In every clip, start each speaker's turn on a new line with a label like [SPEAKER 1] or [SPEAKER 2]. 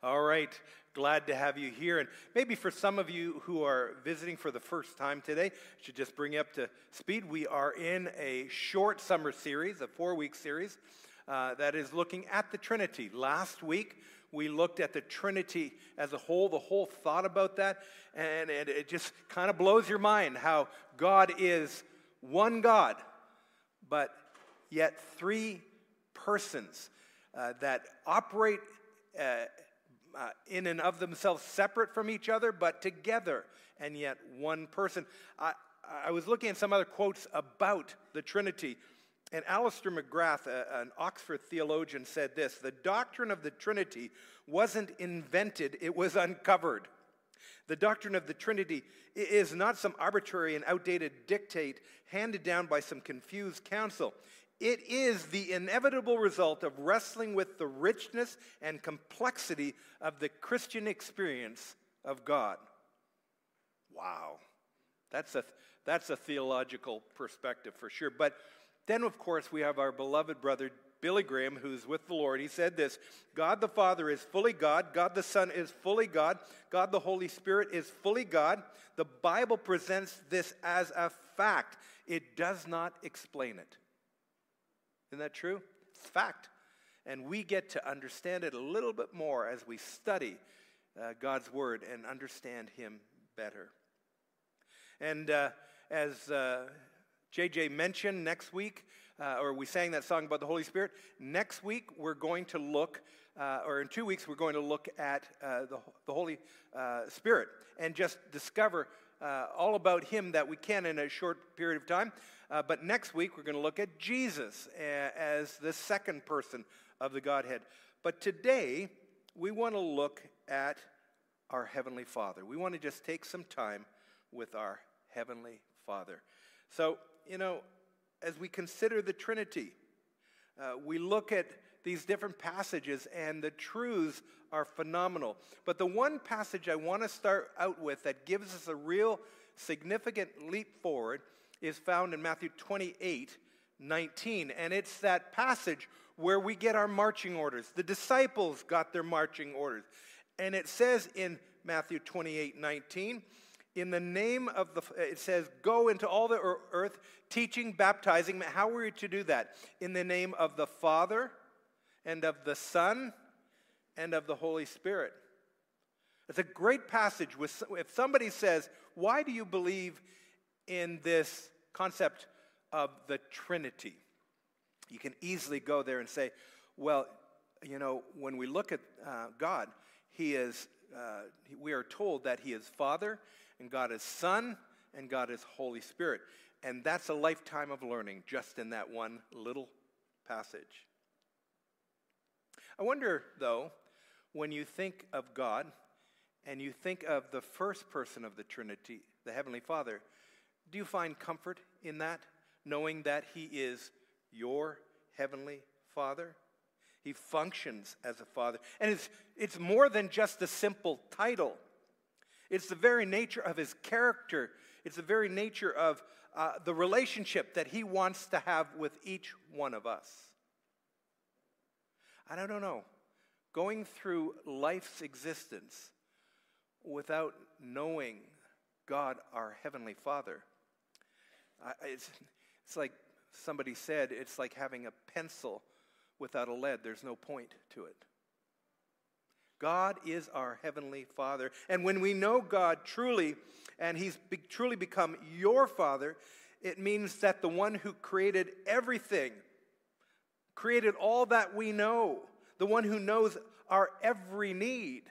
[SPEAKER 1] All right, glad to have you here. And maybe for some of you who are visiting for the first time today, I should just bring you up to speed. We are in a short summer series, a four week series, uh, that is looking at the Trinity. Last week, we looked at the Trinity as a whole, the whole thought about that, and, and it just kind of blows your mind how God is one God, but yet three persons uh, that operate. Uh, uh, in and of themselves separate from each other, but together and yet one person. I, I was looking at some other quotes about the Trinity, and Alister McGrath, a, an Oxford theologian, said this The doctrine of the Trinity wasn't invented, it was uncovered. The doctrine of the Trinity is not some arbitrary and outdated dictate handed down by some confused council. It is the inevitable result of wrestling with the richness and complexity of the Christian experience of God. Wow. That's a, that's a theological perspective for sure. But then, of course, we have our beloved brother Billy Graham, who's with the Lord. He said this God the Father is fully God, God the Son is fully God, God the Holy Spirit is fully God. The Bible presents this as a fact, it does not explain it. Isn't that true? It's fact. And we get to understand it a little bit more as we study uh, God's Word and understand Him better. And uh, as uh, JJ mentioned, next week, uh, or we sang that song about the Holy Spirit, next week we're going to look, uh, or in two weeks, we're going to look at uh, the, the Holy Spirit and just discover all about Him that we can in a short period of time. Uh, but next week, we're going to look at Jesus as the second person of the Godhead. But today, we want to look at our Heavenly Father. We want to just take some time with our Heavenly Father. So, you know, as we consider the Trinity, uh, we look at these different passages, and the truths are phenomenal. But the one passage I want to start out with that gives us a real significant leap forward is found in Matthew 28 19. And it's that passage where we get our marching orders. The disciples got their marching orders. And it says in Matthew 28 19, in the name of the, it says, go into all the earth, teaching, baptizing. How are you to do that? In the name of the Father and of the Son and of the Holy Spirit. It's a great passage. With, if somebody says, Why do you believe in this concept of the Trinity. You can easily go there and say, well, you know, when we look at uh, God, He is, uh, we are told that He is Father, and God is Son, and God is Holy Spirit. And that's a lifetime of learning just in that one little passage. I wonder, though, when you think of God and you think of the first person of the Trinity, the Heavenly Father, do you find comfort in that, knowing that He is your heavenly Father? He functions as a father. And it's, it's more than just a simple title, it's the very nature of His character, it's the very nature of uh, the relationship that He wants to have with each one of us. I don't know. Going through life's existence without knowing God, our Heavenly Father, it's, it's like somebody said, it's like having a pencil without a lead. There's no point to it. God is our Heavenly Father. And when we know God truly, and He's be- truly become your Father, it means that the one who created everything, created all that we know, the one who knows our every need,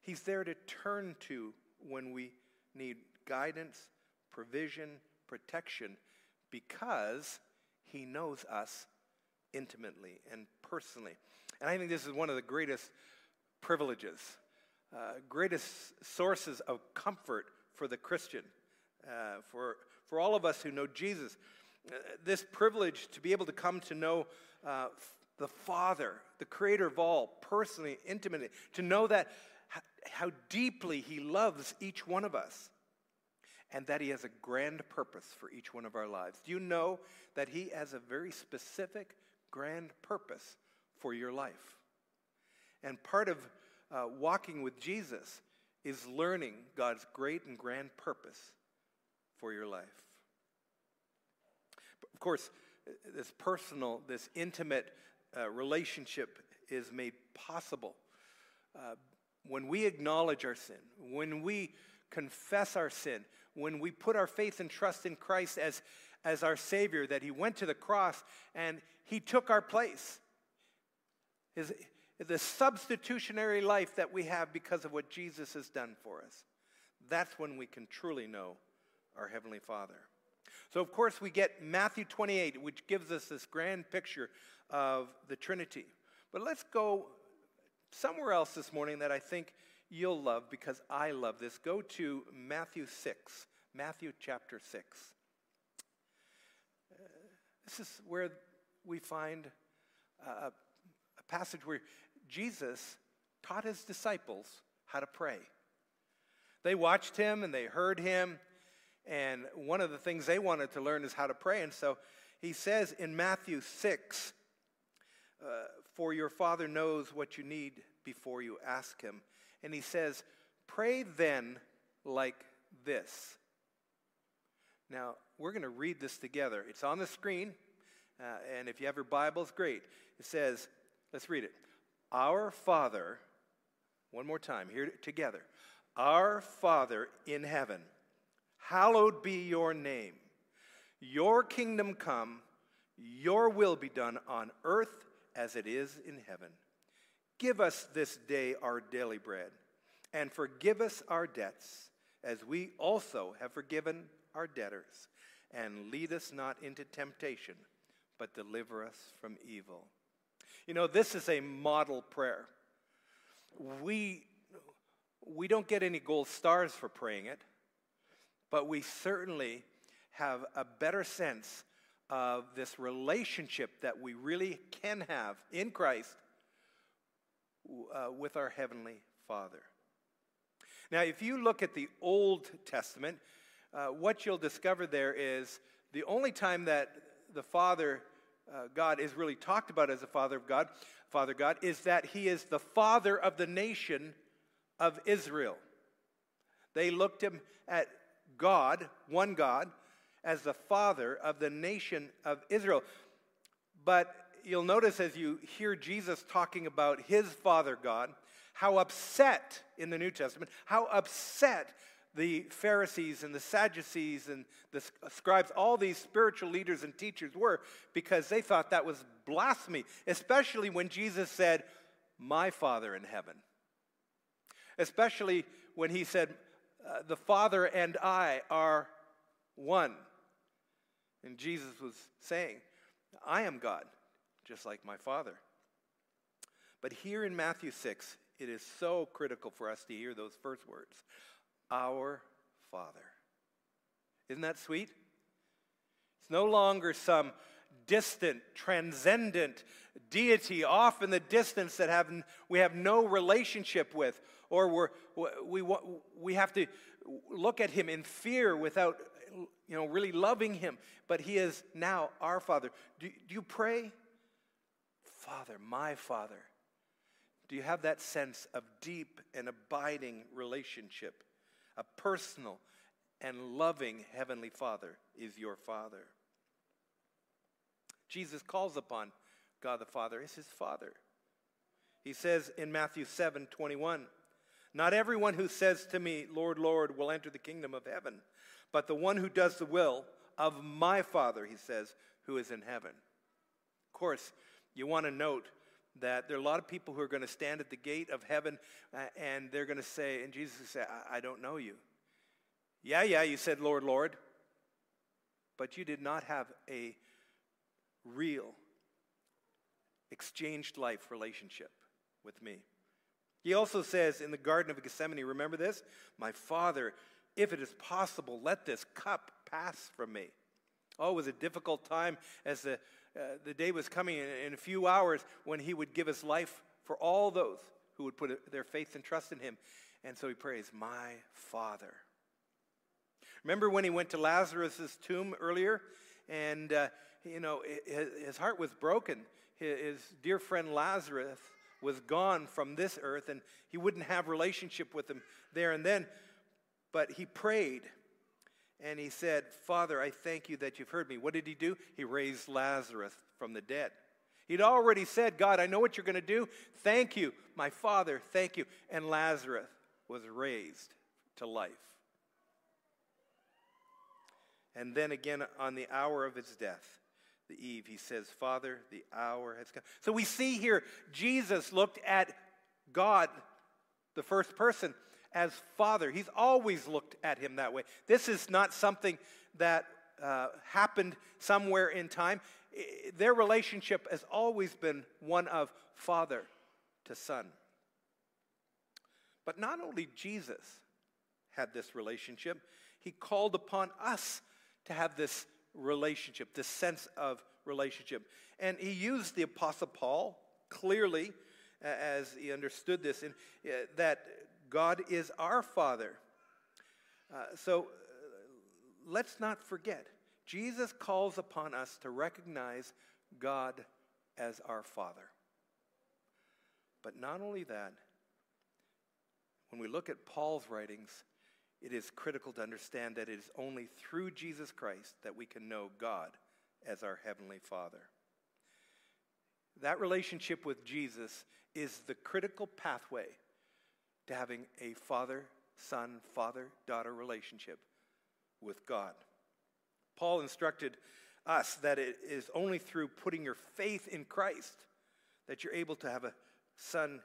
[SPEAKER 1] He's there to turn to when we need guidance, provision, protection because he knows us intimately and personally. And I think this is one of the greatest privileges, uh, greatest sources of comfort for the Christian, uh, for, for all of us who know Jesus. Uh, this privilege to be able to come to know uh, the Father, the creator of all, personally, intimately, to know that how deeply he loves each one of us and that He has a grand purpose for each one of our lives. Do you know that He has a very specific, grand purpose for your life? And part of uh, walking with Jesus is learning God's great and grand purpose for your life. Of course, this personal, this intimate uh, relationship is made possible uh, when we acknowledge our sin, when we confess our sin, when we put our faith and trust in Christ as, as our Savior, that He went to the cross and He took our place. His, the substitutionary life that we have because of what Jesus has done for us. That's when we can truly know our Heavenly Father. So, of course, we get Matthew 28, which gives us this grand picture of the Trinity. But let's go somewhere else this morning that I think you'll love because I love this. Go to Matthew 6, Matthew chapter 6. Uh, this is where we find a, a passage where Jesus taught his disciples how to pray. They watched him and they heard him, and one of the things they wanted to learn is how to pray. And so he says in Matthew 6, uh, For your Father knows what you need before you ask him. And he says, Pray then like this. Now, we're going to read this together. It's on the screen, uh, and if you have your Bibles, great. It says, Let's read it. Our Father, one more time, here together. Our Father in heaven, hallowed be your name. Your kingdom come, your will be done on earth as it is in heaven. Give us this day our daily bread, and forgive us our debts, as we also have forgiven our debtors. And lead us not into temptation, but deliver us from evil. You know, this is a model prayer. We, we don't get any gold stars for praying it, but we certainly have a better sense of this relationship that we really can have in Christ uh, with our Heavenly Father. Now, if you look at the Old Testament, uh, what you'll discover there is the only time that the Father uh, God is really talked about as the father of God, Father God, is that he is the father of the nation of Israel. They looked him at God, one God, as the father of the nation of Israel. But you'll notice as you hear Jesus talking about his father God, how upset in the New Testament, how upset the Pharisees and the Sadducees and the scribes, all these spiritual leaders and teachers were, because they thought that was blasphemy, especially when Jesus said, My Father in heaven. Especially when he said, uh, The Father and I are one. And Jesus was saying, I am God, just like my Father. But here in Matthew 6, it is so critical for us to hear those first words our Father. Isn't that sweet? It's no longer some distant, transcendent deity off in the distance that have, we have no relationship with, or we're, we, we have to look at him in fear without you know, really loving him. But he is now our Father. Do, do you pray? Father, my Father. Do you have that sense of deep and abiding relationship? A personal and loving Heavenly Father is your Father. Jesus calls upon God the Father as his Father. He says in Matthew 7 21, Not everyone who says to me, Lord, Lord, will enter the kingdom of heaven, but the one who does the will of my Father, he says, who is in heaven. Of course, you want to note that there are a lot of people who are going to stand at the gate of heaven uh, and they're going to say, and Jesus will say, I, I don't know you. Yeah, yeah, you said, Lord, Lord, but you did not have a real exchanged life relationship with me. He also says in the Garden of Gethsemane, remember this? My Father, if it is possible, let this cup pass from me. Oh, it was a difficult time as the uh, the day was coming in, in a few hours when he would give his life for all those who would put their faith and trust in him. And so he prays, My Father. Remember when he went to Lazarus' tomb earlier? And, uh, you know, his, heart was broken. His, dear friend Lazarus was gone from this earth and he wouldn't have relationship with him there and then. But he prayed and he said, Father, I thank you that you've heard me. What did he do? He raised Lazarus from the dead. He'd already said, God, I know what you're going to do. Thank you, my Father, thank you. And Lazarus was raised to life. And then again, on the hour of his death, the eve, he says, Father, the hour has come. So we see here Jesus looked at God, the first person, as Father. He's always looked at him that way. This is not something that uh, happened somewhere in time. Their relationship has always been one of father to son. But not only Jesus had this relationship, he called upon us to have this relationship, this sense of relationship. And he used the Apostle Paul clearly as he understood this, in, uh, that God is our Father. Uh, so uh, let's not forget, Jesus calls upon us to recognize God as our Father. But not only that, when we look at Paul's writings, it is critical to understand that it is only through Jesus Christ that we can know God as our Heavenly Father. That relationship with Jesus is the critical pathway to having a father son, father daughter relationship with God. Paul instructed us that it is only through putting your faith in Christ that you're able to have a son,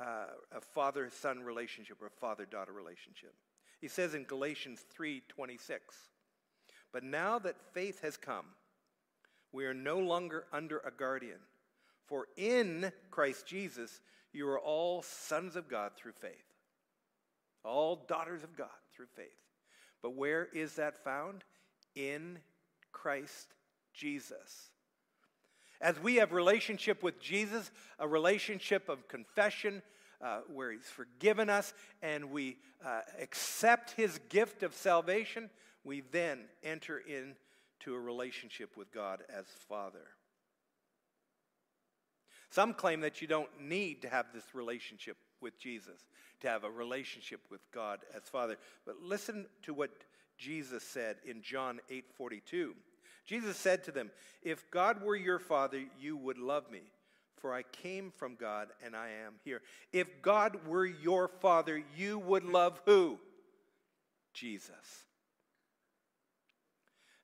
[SPEAKER 1] uh, a father son relationship or a father daughter relationship. He says in Galatians 3:26, "But now that faith has come, we are no longer under a guardian, for in Christ Jesus you are all sons of God through faith. All daughters of God through faith. But where is that found? In Christ Jesus. As we have relationship with Jesus, a relationship of confession, uh, where He's forgiven us, and we uh, accept His gift of salvation, we then enter into a relationship with God as Father. Some claim that you don't need to have this relationship with Jesus, to have a relationship with God as Father. But listen to what Jesus said in John 8:42. Jesus said to them, "If God were your father, you would love me, for I came from God and I am here. If God were your father, you would love who? Jesus."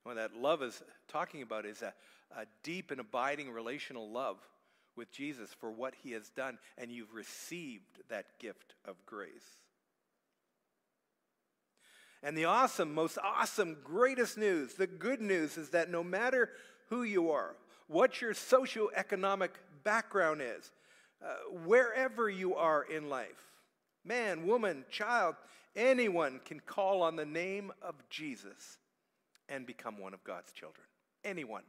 [SPEAKER 1] What that love is talking about is a, a deep and abiding relational love with Jesus for what he has done, and you've received that gift of grace. And the awesome, most awesome, greatest news, the good news is that no matter who you are, what your socioeconomic background is, uh, wherever you are in life, man, woman, child, anyone can call on the name of Jesus and become one of God's children. Anyone.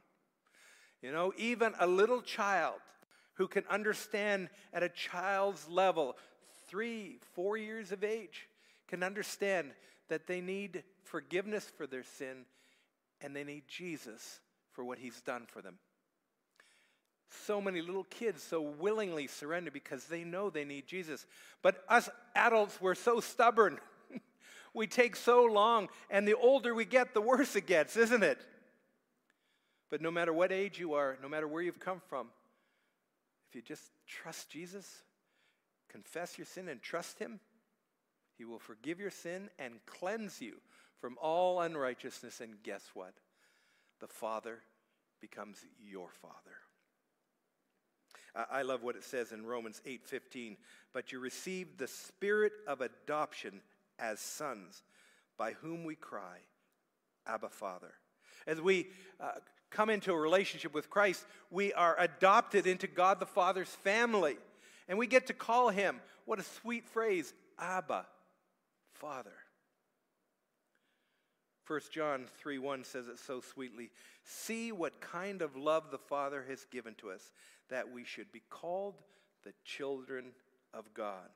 [SPEAKER 1] You know, even a little child who can understand at a child's level, three, four years of age, can understand that they need forgiveness for their sin and they need Jesus for what he's done for them. So many little kids so willingly surrender because they know they need Jesus. But us adults, we're so stubborn. we take so long, and the older we get, the worse it gets, isn't it? But no matter what age you are, no matter where you've come from, if you just trust Jesus, confess your sin, and trust Him, He will forgive your sin and cleanse you from all unrighteousness. And guess what? The Father becomes your Father. I love what it says in Romans 8:15, but you received the spirit of adoption as sons, by whom we cry, Abba Father. As we uh, come into a relationship with Christ, we are adopted into God the Father's family. And we get to call him, what a sweet phrase, Abba, Father. 1 John 3 1 says it so sweetly. See what kind of love the Father has given to us, that we should be called the children of God.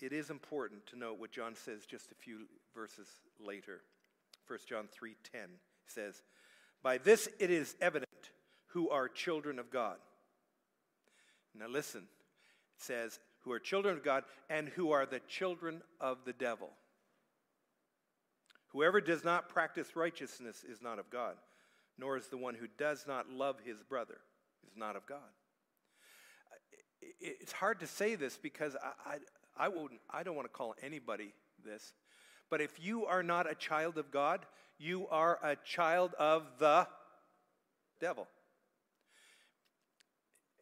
[SPEAKER 1] It is important to note what John says just a few verses later. 1 John 3:10 says, "By this it is evident who are children of God. Now listen, it says, who are children of God and who are the children of the devil. Whoever does not practice righteousness is not of God, nor is the one who does not love his brother is not of God. It's hard to say this because I, I, I, wouldn't, I don't want to call anybody this, but if you are not a child of God, you are a child of the devil.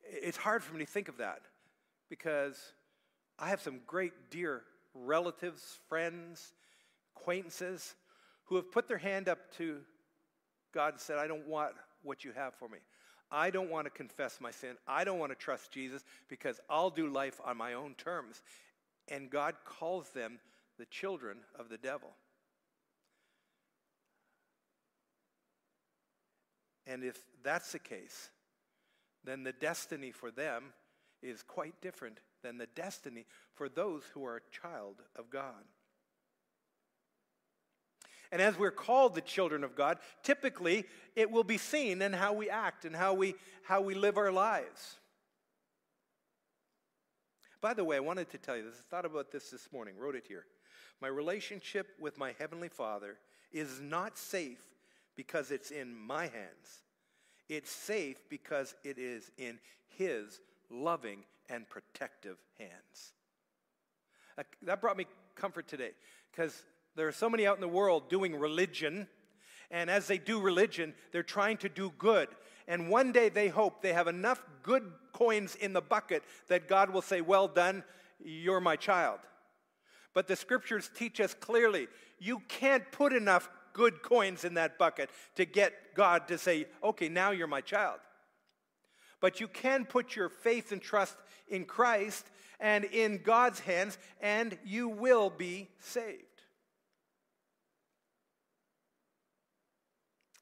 [SPEAKER 1] It's hard for me to think of that because I have some great dear relatives, friends, acquaintances who have put their hand up to God and said, I don't want what you have for me. I don't want to confess my sin. I don't want to trust Jesus because I'll do life on my own terms. And God calls them the children of the devil. And if that's the case, then the destiny for them is quite different than the destiny for those who are a child of God. And as we're called the children of God, typically it will be seen in how we act and how we, how we live our lives. By the way, I wanted to tell you this. I thought about this this morning, wrote it here. My relationship with my Heavenly Father is not safe because it's in my hands. It's safe because it is in His loving and protective hands. That brought me comfort today because there are so many out in the world doing religion, and as they do religion, they're trying to do good. And one day they hope they have enough good coins in the bucket that God will say, Well done, you're my child. But the scriptures teach us clearly you can't put enough good coins in that bucket to get God to say, Okay, now you're my child. But you can put your faith and trust in Christ and in God's hands, and you will be saved.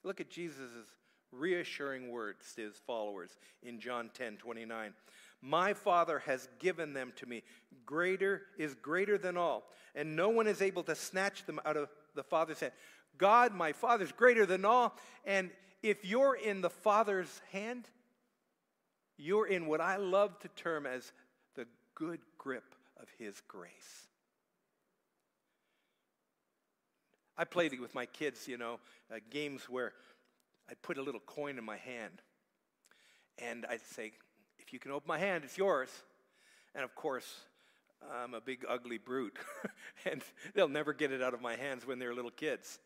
[SPEAKER 1] Look at Jesus' reassuring words to his followers in John 10 29. My Father has given them to me. Greater is greater than all, and no one is able to snatch them out of the Father's hand. God, my Father, is greater than all, and if you're in the Father's hand, you're in what I love to term as the good grip of His grace. I played with my kids, you know, uh, games where I'd put a little coin in my hand. And I'd say, you can open my hand, it's yours. And of course, I'm a big, ugly brute. and they'll never get it out of my hands when they're little kids.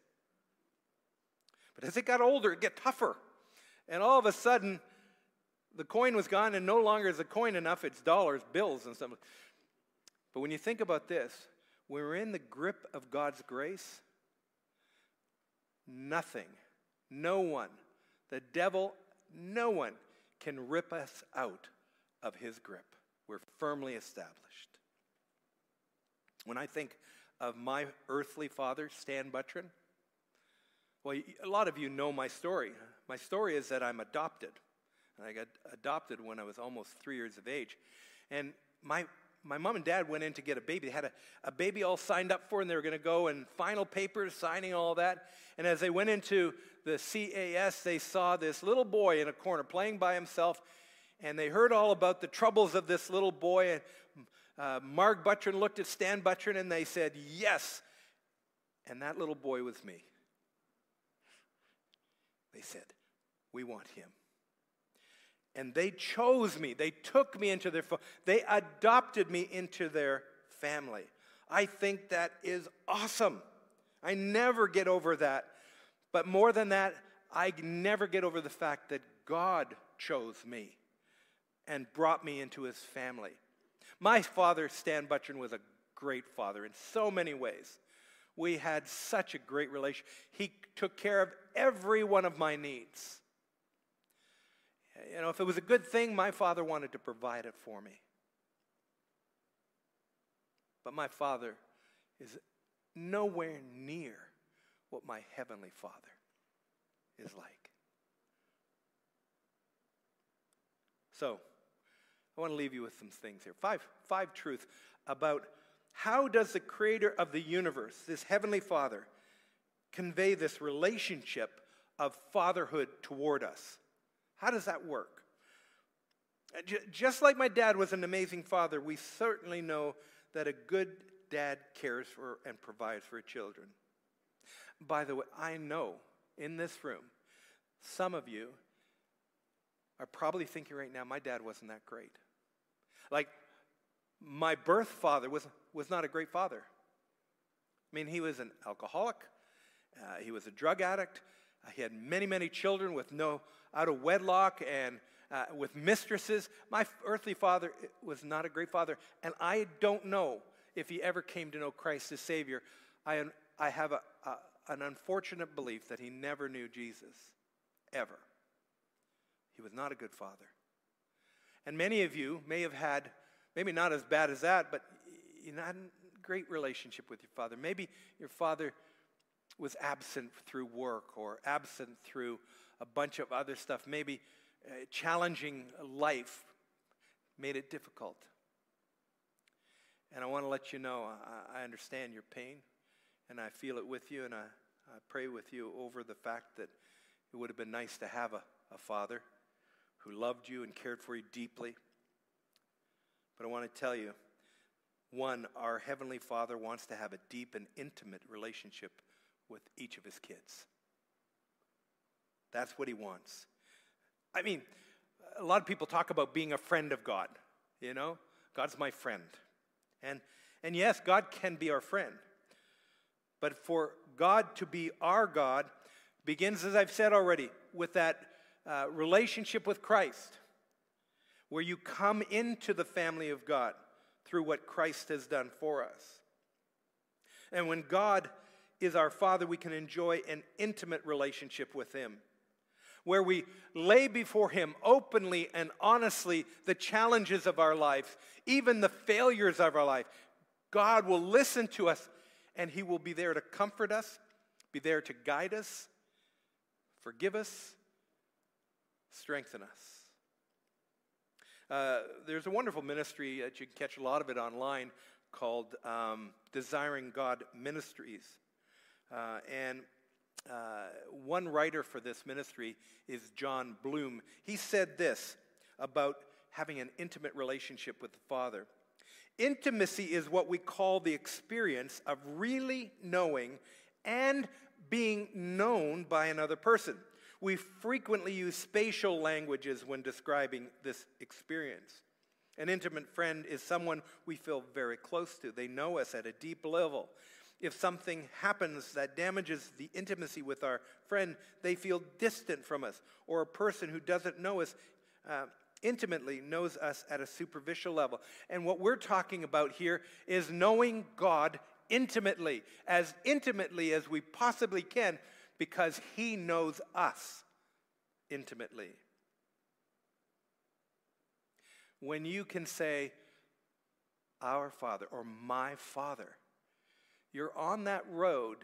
[SPEAKER 1] But as it got older, it got tougher. And all of a sudden, the coin was gone, and no longer is a coin enough. It's dollars, bills, and stuff. But when you think about this, when we're in the grip of God's grace, Nothing, no one, the devil, no one can rip us out of his grip. We're firmly established. When I think of my earthly father, Stan Butryn, well, a lot of you know my story. My story is that I'm adopted. And I got adopted when I was almost three years of age. And my my mom and dad went in to get a baby. They had a, a baby all signed up for, and they were going to go and final papers, signing all that. And as they went into the CAS, they saw this little boy in a corner playing by himself, and they heard all about the troubles of this little boy. And uh, Mark Butryn looked at Stan Butryn, and they said, Yes. And that little boy was me. They said, We want him and they chose me. They took me into their they adopted me into their family. I think that is awesome. I never get over that. But more than that, I never get over the fact that God chose me and brought me into his family. My father, Stan Butryn, was a great father in so many ways. We had such a great relation. He took care of every one of my needs. You know, if it was a good thing, my father wanted to provide it for me. But my father is nowhere near what my heavenly father is like. So, I want to leave you with some things here. Five, five truths about how does the creator of the universe, this heavenly father, convey this relationship of fatherhood toward us. How does that work? Uh, just like my dad was an amazing father, we certainly know that a good dad cares for and provides for children. By the way, I know in this room, some of you are probably thinking right now, my dad wasn't that great. Like, my birth father was, was not a great father. I mean, he was an alcoholic, uh, he was a drug addict, uh, he had many, many children with no out of wedlock and uh, with mistresses. My earthly father was not a great father, and I don't know if he ever came to know Christ as Savior. I, I have a, a, an unfortunate belief that he never knew Jesus, ever. He was not a good father. And many of you may have had, maybe not as bad as that, but you had a great relationship with your father. Maybe your father was absent through work or absent through a bunch of other stuff. Maybe uh, challenging life made it difficult. And I want to let you know I, I understand your pain and I feel it with you, and I, I pray with you over the fact that it would have been nice to have a, a father who loved you and cared for you deeply. But I want to tell you one, our Heavenly Father wants to have a deep and intimate relationship with each of His kids. That's what He wants. I mean, a lot of people talk about being a friend of God, you know? God's my friend. And, and yes, God can be our friend. But for God to be our God begins, as I've said already, with that uh, relationship with Christ, where you come into the family of God through what Christ has done for us. And when God is our Father, we can enjoy an intimate relationship with Him, where we lay before Him openly and honestly the challenges of our life, even the failures of our life. God will listen to us and He will be there to comfort us, be there to guide us, forgive us, strengthen us. Uh, there's a wonderful ministry that you can catch a lot of it online called um, Desiring God Ministries. Uh, and uh, one writer for this ministry is Jon Bloom. He said this about having an intimate relationship with the Father. Intimacy is what we call the experience of really knowing and being known by another person. We frequently use spatial languages when describing this experience. An intimate friend is someone we feel very close to. They know us at a deep level. If something happens that damages the intimacy with our friend, they feel distant from us. Or a person who doesn't know us uh, intimately knows us at a superficial level. And what we're talking about here is knowing God intimately, as intimately as we possibly can, because he knows us intimately. When you can say, Our Father or My Father, you're on that road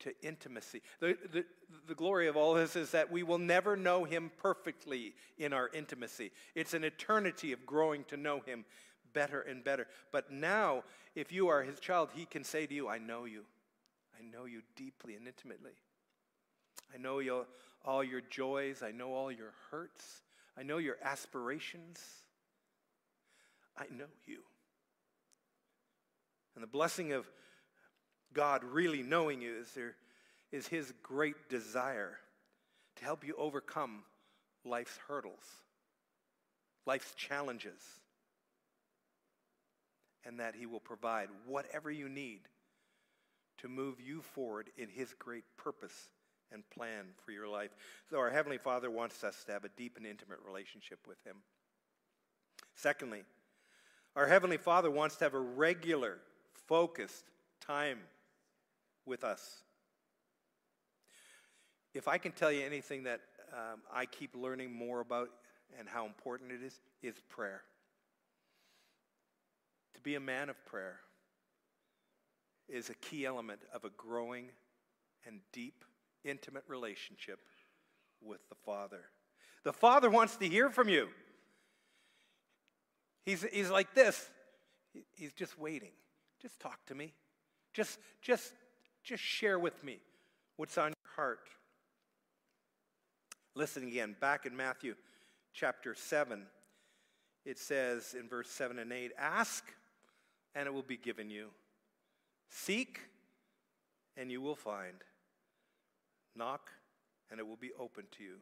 [SPEAKER 1] to intimacy. The, the, the glory of all this is that we will never know Him perfectly in our intimacy. It's an eternity of growing to know Him better and better. But now, if you are His child, He can say to you, I know you. I know you deeply and intimately. I know your, all your joys. I know all your hurts. I know your aspirations. I know you. And the blessing of God really knowing you is, there, is His great desire to help you overcome life's hurdles, life's challenges, and that He will provide whatever you need to move you forward in His great purpose and plan for your life. So, our Heavenly Father wants us to have a deep and intimate relationship with Him. Secondly, our Heavenly Father wants to have a regular, focused time with us. If I can tell you anything that um, I keep learning more about and how important it is, is prayer. To be a man of prayer is a key element of a growing and deep intimate relationship with the Father. The Father wants to hear from you. He's, he's like this. He's just waiting. Just talk to me. Just, just, just share with me what's on your heart. Listen again, back in Matthew chapter 7, it says in verse 7 and 8 Ask, and it will be given you. Seek, and you will find. Knock, and it will be opened to you.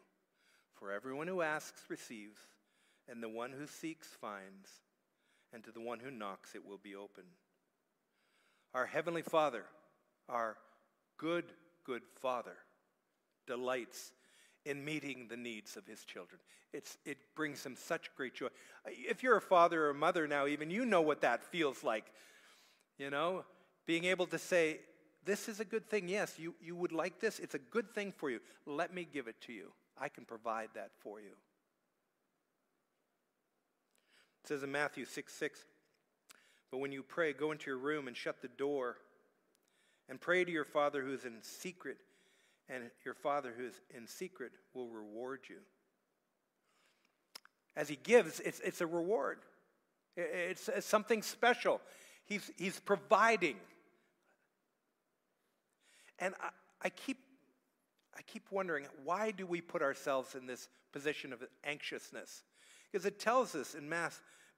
[SPEAKER 1] For everyone who asks receives, and the one who seeks finds, and to the one who knocks it will be open. Our Heavenly Father, our good, good Father, delights in meeting the needs of his children. It's, it brings him such great joy. If you're a father or a mother now, even you know what that feels like. You know, being able to say, This is a good thing. Yes, you, you would like this. It's a good thing for you. Let me give it to you. I can provide that for you. It says in Matthew 6 6, But when you pray, go into your room and shut the door and pray to your Father who is in secret and your Father who is in secret will reward you. As He gives, it's, it's a reward, it's, it's something special. He's, he's providing. And I, I, keep, I keep wondering why do we put ourselves in this position of anxiousness? Because it tells us in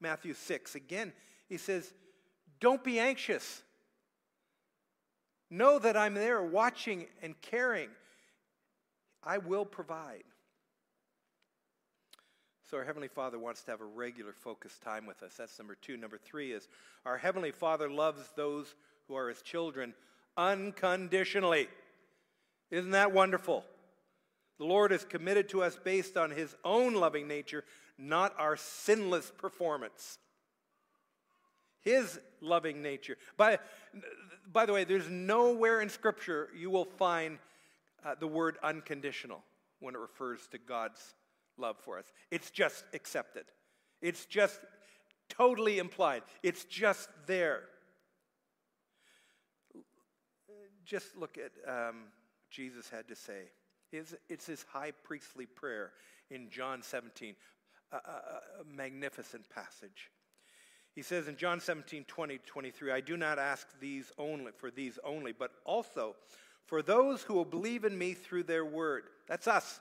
[SPEAKER 1] Matthew 6, again, he says, Don't be anxious. Know that I'm there watching and caring. I will provide. So, our Heavenly Father wants to have a regular focused time with us. That's number two. Number three is our Heavenly Father loves those who are His children unconditionally. Isn't that wonderful? The Lord is committed to us based on His own loving nature, not our sinless performance. His loving nature. By, by the way, there's nowhere in Scripture you will find uh, the word unconditional when it refers to God's love for us. It's just accepted, it's just totally implied, it's just there. Just look at um, Jesus had to say. It's, it's his high priestly prayer in John 17, a, a, a magnificent passage. He says in John 17, 20, 23, I do not ask these only for these only, but also for those who will believe in me through their word. That's us.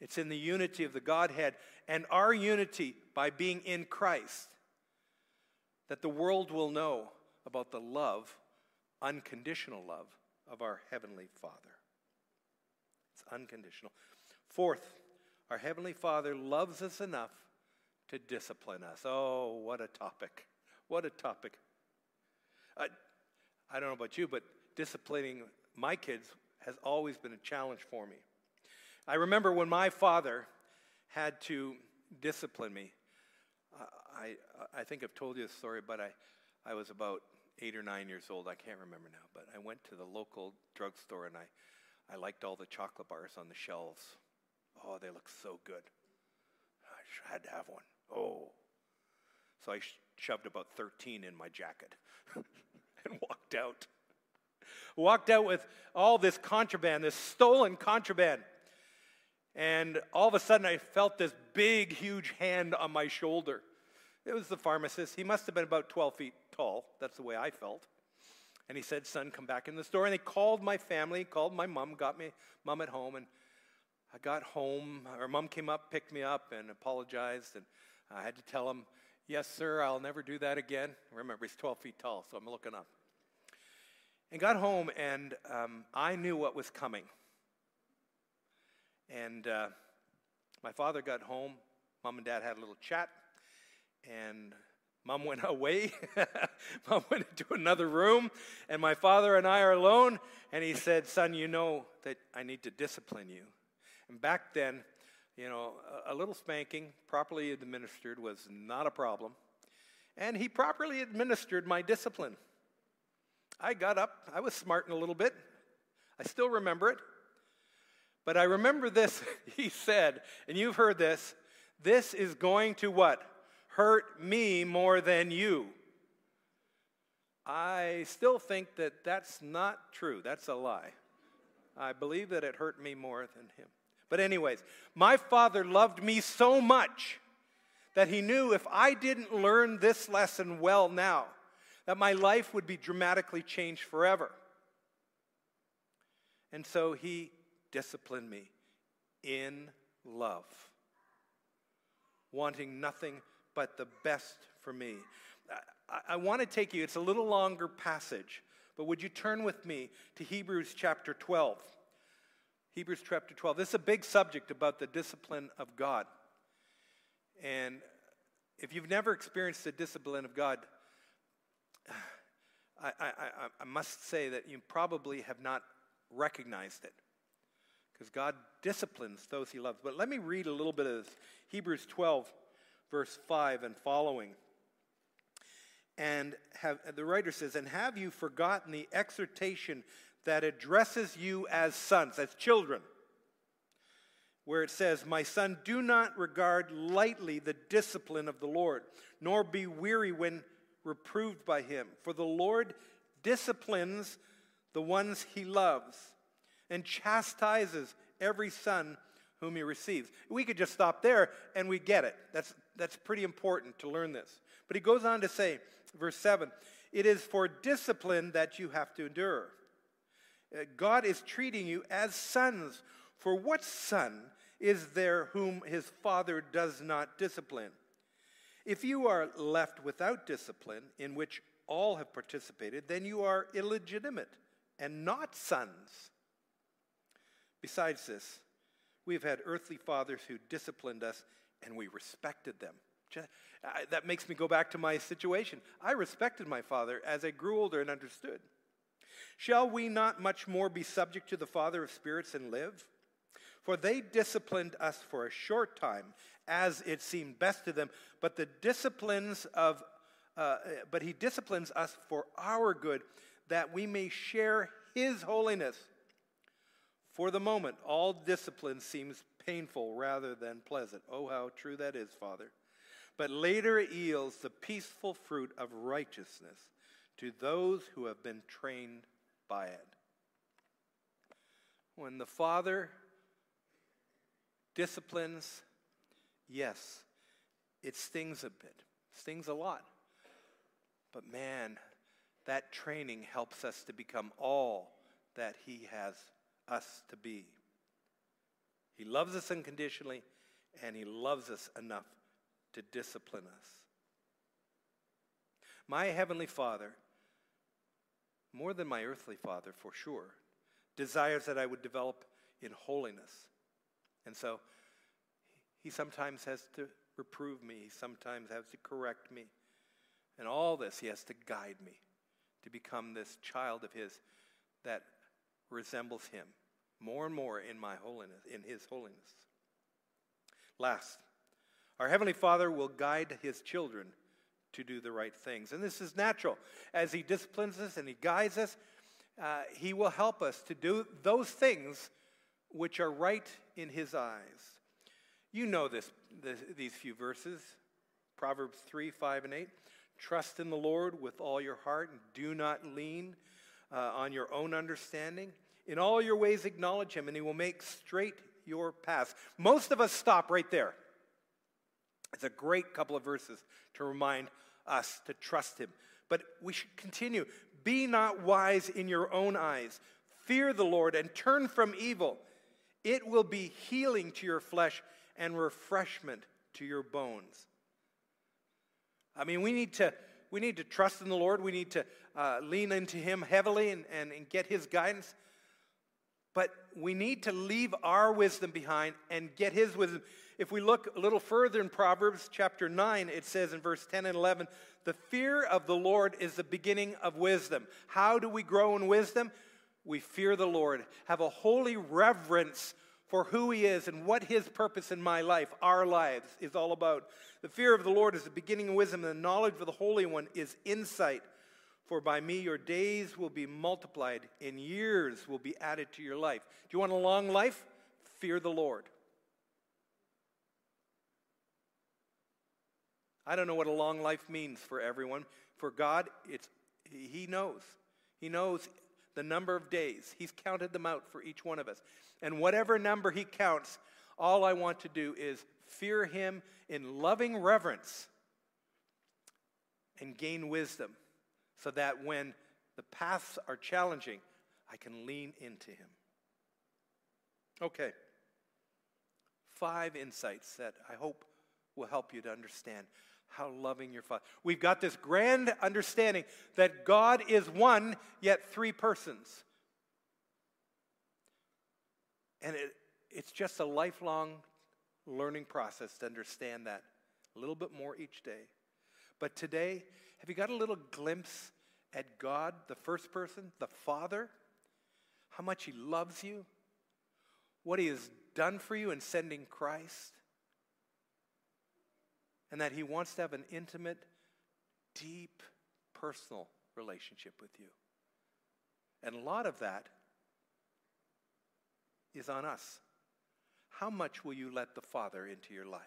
[SPEAKER 1] It's in the unity of the Godhead and our unity by being in Christ that the world will know about the love, unconditional love, of our Heavenly Father. It's unconditional. Fourth, our Heavenly Father loves us enough to discipline us. Oh, what a topic! What a topic. I, I don't know about you, but disciplining my kids has always been a challenge for me. I remember when my father had to discipline me. Uh, I, I think I've told you a story, but I, I was about eight or nine years old. I can't remember now, but I went to the local drugstore and I, I liked all the chocolate bars on the shelves. Oh, they look so good. I had to have one. Oh. So I sh- shoved about 13 in my jacket. and walked out. Walked out with all this contraband, this stolen contraband. And all of a sudden, I felt this big, huge hand on my shoulder. It was the pharmacist. He must have been about 12 feet tall. That's the way I felt. And he said, Son, come back in the store. And they called my family, called my mom, got me mom at home. And I got home. Our mom came up, picked me up, and apologized. And I had to tell him, Yes, sir, I'll never do that again. Remember, he's 12 feet tall, so I'm looking up. And got home, and um, I knew what was coming. And uh, my father got home. Mom and dad had a little chat, and mom went away. mom went into another room, and my father and I are alone. And he said, Son, you know that I need to discipline you. And back then, you know, a, little spanking, properly administered, was not a problem. And he properly administered my discipline. I got up, I was smarting a little bit. I still remember it. But I remember this, he said, and you've heard this, This is going to what? Hurt me more than you. I still think that that's not true. That's a lie. I believe that it hurt me more than him. But, anyways, my father loved me so much that he knew if I didn't learn this lesson well now, that my life would be dramatically changed forever. And so he disciplined me in love, wanting nothing but the best for me. I, I want to take you, it's a little longer passage, but would you turn with me to Hebrews chapter 12? Hebrews chapter 12. This is a big subject about the discipline of God. And if you've never experienced the discipline of God, I, I, I, must say that you probably have not recognized it because God disciplines those he loves. But let me read a little bit of this Hebrews 12, verse 5 and following. And have, the writer says, And have you forgotten the exhortation that addresses you as sons, as children? Where it says, My son, do not regard lightly the discipline of the Lord, nor be weary when reproved by him. For the Lord disciplines the ones he loves and chastises every son whom he receives. We could just stop there and we get it. That's, that's pretty important to learn this. But he goes on to say, verse 7 it is for discipline that you have to endure. Uh, God is treating you as sons. For what son is there whom his father does not discipline? If you are left without discipline, in which all have participated, then you are illegitimate and not sons. Besides this, we've had earthly fathers who disciplined us and we respected them. That makes me go back to my situation. I respected my father as I grew older and understood. Shall we not much more be subject to the Father of spirits and live? For they disciplined us for a short time, as it seemed best to them, but the disciplines of uh, but he disciplines us for our good, that we may share his holiness. For the moment, all discipline seems painful rather than pleasant. Oh, how true that is, Father. But later it yields the peaceful fruit of righteousness to those who have been trained by it. When the Father disciplines, yes, it stings a bit, stings a lot. But man, that training helps us to become all that He has us to be. He loves us unconditionally, and He loves us enough to discipline us. My Heavenly Father, more than my earthly Father for sure, desires that I would develop in holiness. And so He sometimes has to reprove me, He sometimes has to correct me. And all this, He has to guide me to become this child of His that resembles Him more and more in my holiness, in His holiness. Last, our Heavenly Father will guide His children to do the right things. And this is natural. As He disciplines us and He guides us, uh, He will help us to do those things which are right in His eyes. You know this, this these few verses Proverbs 3, 5, and 8. Trust in the Lord with all your heart and do not lean uh, on your own understanding. In all your ways, acknowledge him, and he will make straight your path. Most of us stop right there. It's a great couple of verses to remind us to trust him. But we should continue. Be not wise in your own eyes. Fear the Lord and turn from evil. It will be healing to your flesh and refreshment to your bones. I mean, we need to, we need to trust in the Lord. We need to uh, lean into Him heavily and, and, and get His guidance. But we need to leave our wisdom behind and get His wisdom. If we look a little further in Proverbs chapter 9, it says in verse 10 and 11, the fear of the Lord is the beginning of wisdom. How do we grow in wisdom? We fear the Lord, have a holy reverence for who He is and what His purpose in my life, our lives, is all about. The fear of the Lord is the beginning of wisdom, and the knowledge of the Holy One is insight. For by me your days will be multiplied, and years will be added to your life. Do you want a long life? Fear the Lord. I don't know what a long life means for everyone. For God, it's, He knows. He knows the number of days. He's counted them out for each one of us. And whatever number He counts, all I want to do is fear Him in loving reverence and gain wisdom so that when the paths are challenging, I can lean into Him. Okay. Five insights that I hope will help you to understand how loving your Father. We've got this grand understanding that God is one, yet three persons. And it, it's just a lifelong learning process to understand that a little bit more each day. But today, have you got a little glimpse at God, the first person, the Father? How much He loves you? What He has done for you in sending Christ? And that He wants to have an intimate, deep, personal relationship with you. And a lot of that is on us. How much will you let the Father into your life?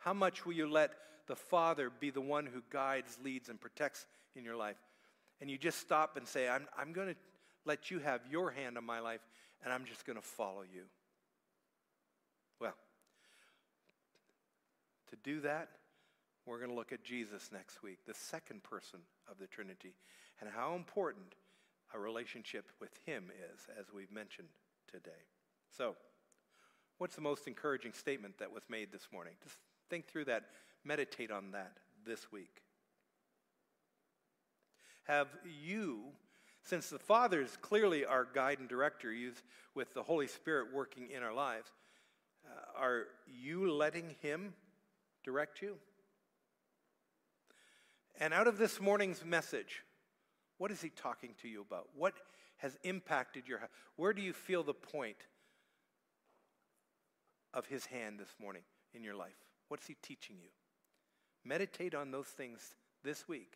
[SPEAKER 1] How much will you let the Father be the one who guides, leads, and protects in your life? And you just stop and say, I'm, I'm going to let you have your hand on my life, and I'm just going to follow you. Well, to do that, we're going to look at Jesus next week, the second person of the Trinity, and how important a relationship with Him is, as we've mentioned today. So, what's the most encouraging statement that was made this morning? Just think through that, meditate on that this week. Have you, since the Father is clearly our guide and director, with the Holy Spirit working in our lives, uh, are you letting Him direct you? And out of this morning's message, what is He talking to you about? What has impacted your heart? Where do you feel the point of His hand this morning in your life? What's He teaching you? Meditate on those things this week,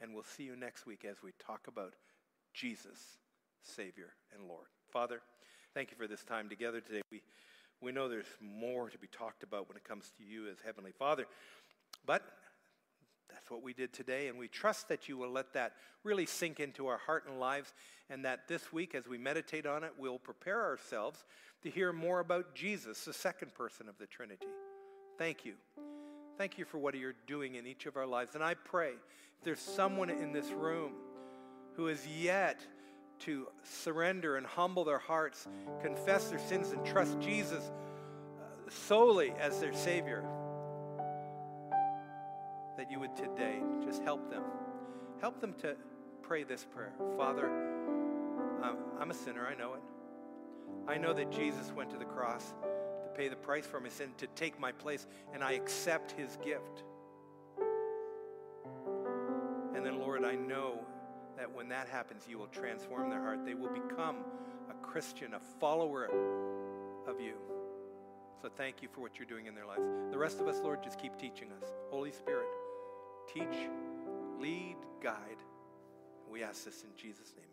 [SPEAKER 1] and we'll see you next week as we talk about Jesus, Savior and Lord. Father, thank you for this time together today. We, we know there's more to be talked about when it comes to you as Heavenly Father, but that's what we did today, and we trust that you will let that really sink into our heart and lives, and that this week, as we meditate on it, we'll prepare ourselves to hear more about Jesus, the second person of the Trinity. Thank you. Thank you for what you're doing in each of our lives. And I pray if there's someone in this room who is yet to surrender and humble their hearts, confess their sins, and trust Jesus uh, solely as their Savior, that you would today just help them. Help them to pray this prayer Father, I'm a sinner, I know it. I know that Jesus went to the cross to pay the price for my sin, to take my place, and I accept his gift. And then, Lord, I know that when that happens, you will transform their heart. They will become a Christian, a follower of you. So thank you for what you're doing in their lives. The rest of us, Lord, just keep teaching us. Holy Spirit, teach, lead, guide. We ask this in Jesus' name.